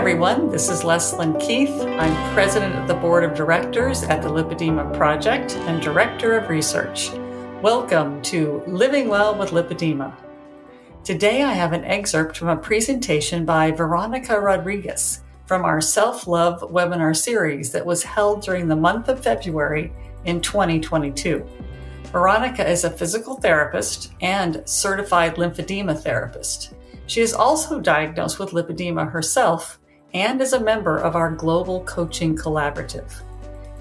everyone. This is Leslyn Keith. I'm president of the board of directors at the Lipedema Project and director of research. Welcome to Living Well with Lipedema. Today I have an excerpt from a presentation by Veronica Rodriguez from our Self Love webinar series that was held during the month of February in 2022. Veronica is a physical therapist and certified lymphedema therapist. She is also diagnosed with lipedema herself and is a member of our Global Coaching Collaborative.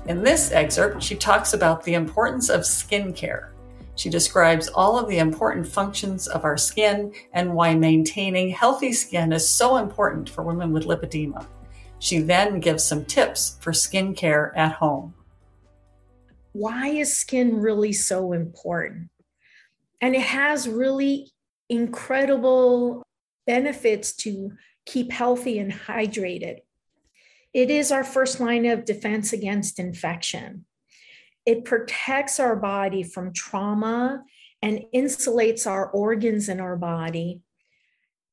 In this excerpt, she talks about the importance of skincare. She describes all of the important functions of our skin and why maintaining healthy skin is so important for women with lipedema. She then gives some tips for skincare at home. Why is skin really so important? And it has really incredible benefits to keep healthy and hydrated. It is our first line of defense against infection. It protects our body from trauma and insulates our organs in our body.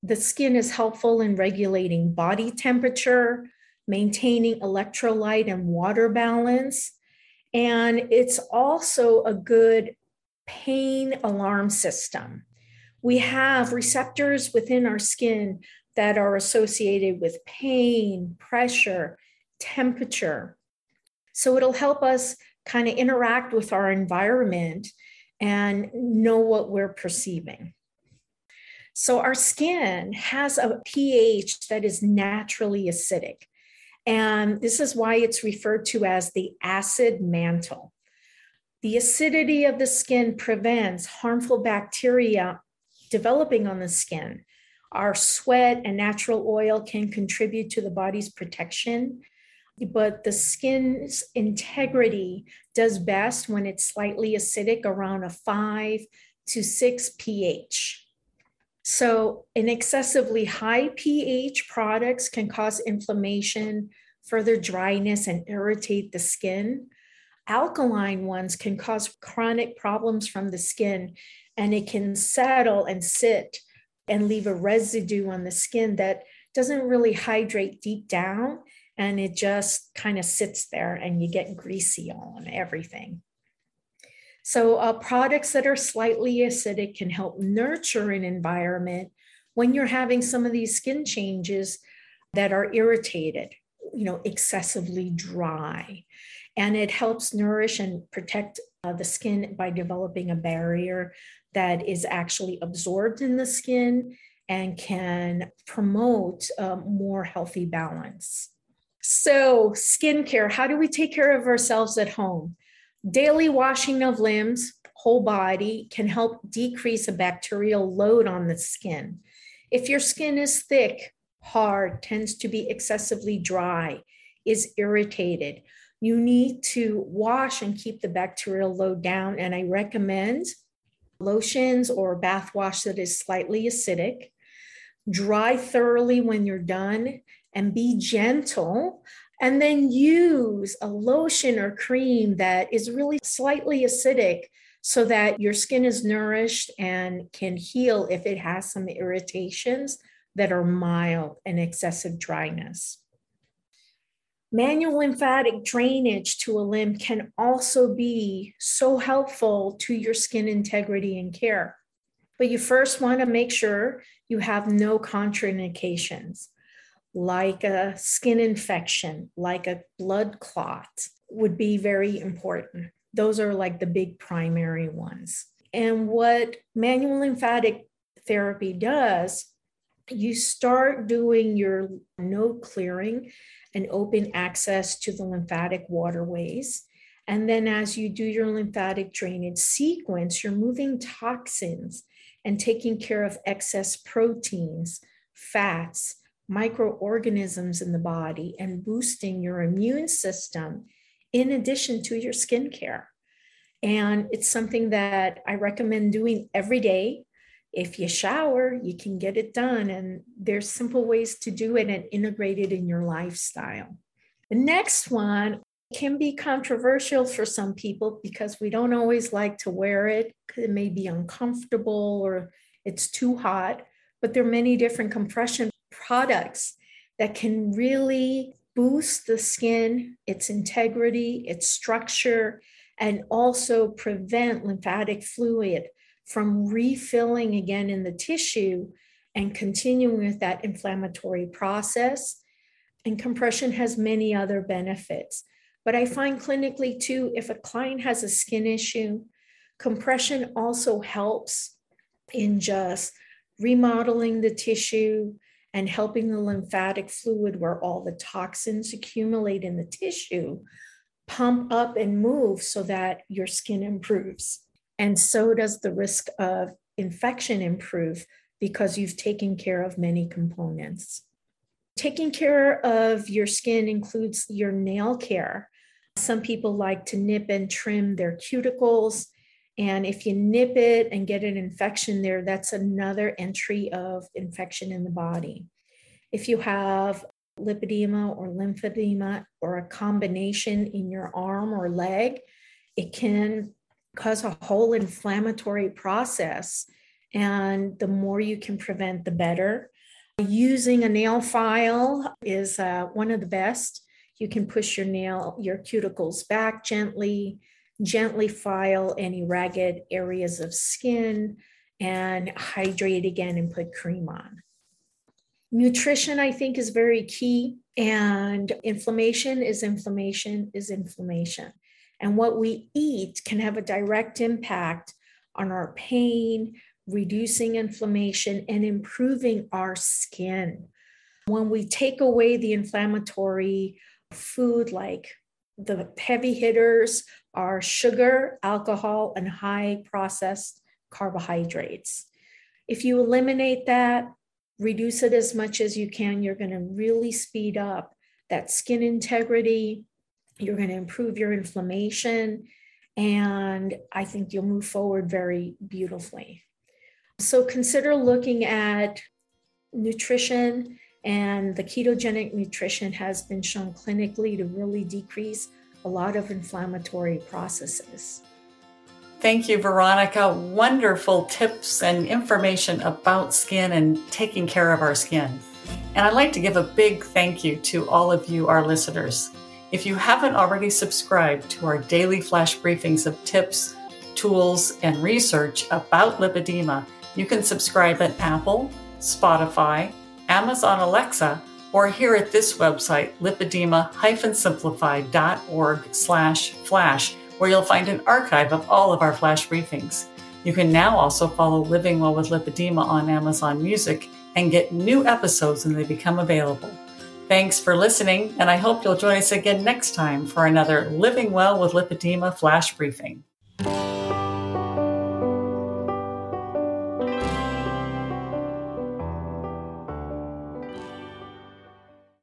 The skin is helpful in regulating body temperature, maintaining electrolyte and water balance, and it's also a good pain alarm system we have receptors within our skin that are associated with pain, pressure, temperature. So it'll help us kind of interact with our environment and know what we're perceiving. So our skin has a pH that is naturally acidic. And this is why it's referred to as the acid mantle. The acidity of the skin prevents harmful bacteria developing on the skin. Our sweat and natural oil can contribute to the body's protection, but the skin's integrity does best when it's slightly acidic around a five to six pH. So, an excessively high pH products can cause inflammation, further dryness, and irritate the skin. Alkaline ones can cause chronic problems from the skin and it can settle and sit and leave a residue on the skin that doesn't really hydrate deep down and it just kind of sits there and you get greasy on everything. So, uh, products that are slightly acidic can help nurture an environment when you're having some of these skin changes that are irritated, you know, excessively dry. And it helps nourish and protect uh, the skin by developing a barrier that is actually absorbed in the skin and can promote a more healthy balance. So, skincare how do we take care of ourselves at home? Daily washing of limbs, whole body, can help decrease a bacterial load on the skin. If your skin is thick, hard, tends to be excessively dry, is irritated, you need to wash and keep the bacterial load down. And I recommend lotions or bath wash that is slightly acidic. Dry thoroughly when you're done and be gentle. And then use a lotion or cream that is really slightly acidic so that your skin is nourished and can heal if it has some irritations that are mild and excessive dryness. Manual lymphatic drainage to a limb can also be so helpful to your skin integrity and care. But you first want to make sure you have no contraindications, like a skin infection, like a blood clot, would be very important. Those are like the big primary ones. And what manual lymphatic therapy does, you start doing your node clearing and open access to the lymphatic waterways. And then as you do your lymphatic drainage sequence, you're moving toxins and taking care of excess proteins, fats, microorganisms in the body, and boosting your immune system in addition to your skincare. And it's something that I recommend doing every day if you shower, you can get it done. And there's simple ways to do it and integrate it in your lifestyle. The next one can be controversial for some people because we don't always like to wear it. It may be uncomfortable or it's too hot, but there are many different compression products that can really boost the skin, its integrity, its structure, and also prevent lymphatic fluid from refilling again in the tissue and continuing with that inflammatory process. And compression has many other benefits. But I find clinically too, if a client has a skin issue, compression also helps in just remodeling the tissue and helping the lymphatic fluid where all the toxins accumulate in the tissue pump up and move so that your skin improves. And so does the risk of infection improve because you've taken care of many components. Taking care of your skin includes your nail care. Some people like to nip and trim their cuticles. And if you nip it and get an infection there, that's another entry of infection in the body. If you have lipedema or lymphedema or a combination in your arm or leg, it can cause a whole inflammatory process. And the more you can prevent, the better. Using a nail file is uh, one of the best. You can push your nail, your cuticles back gently, gently file any ragged areas of skin, and hydrate again and put cream on. Nutrition, I think, is very key, and inflammation is inflammation is inflammation. And what we eat can have a direct impact on our pain, reducing inflammation, and improving our skin. When we take away the inflammatory food, like the heavy hitters are sugar, alcohol, and high processed carbohydrates. If you eliminate that, reduce it as much as you can, you're going to really speed up that skin integrity. You're going to improve your inflammation. And I think you'll move forward very beautifully. So consider looking at nutrition, and the ketogenic nutrition has been shown clinically to really decrease a lot of inflammatory processes. Thank you, Veronica. Wonderful tips and information about skin and taking care of our skin. And I'd like to give a big thank you to all of you, our listeners. If you haven't already subscribed to our daily flash briefings of tips, tools, and research about lipedema, you can subscribe at Apple, Spotify, Amazon Alexa, or here at this website, lipedema-simplified.org slash flash where you'll find an archive of all of our flash briefings. You can now also follow Living Well with Lipedema on Amazon Music and get new episodes when they become available. Thanks for listening, and I hope you'll join us again next time for another Living Well with Lipedema flash briefing.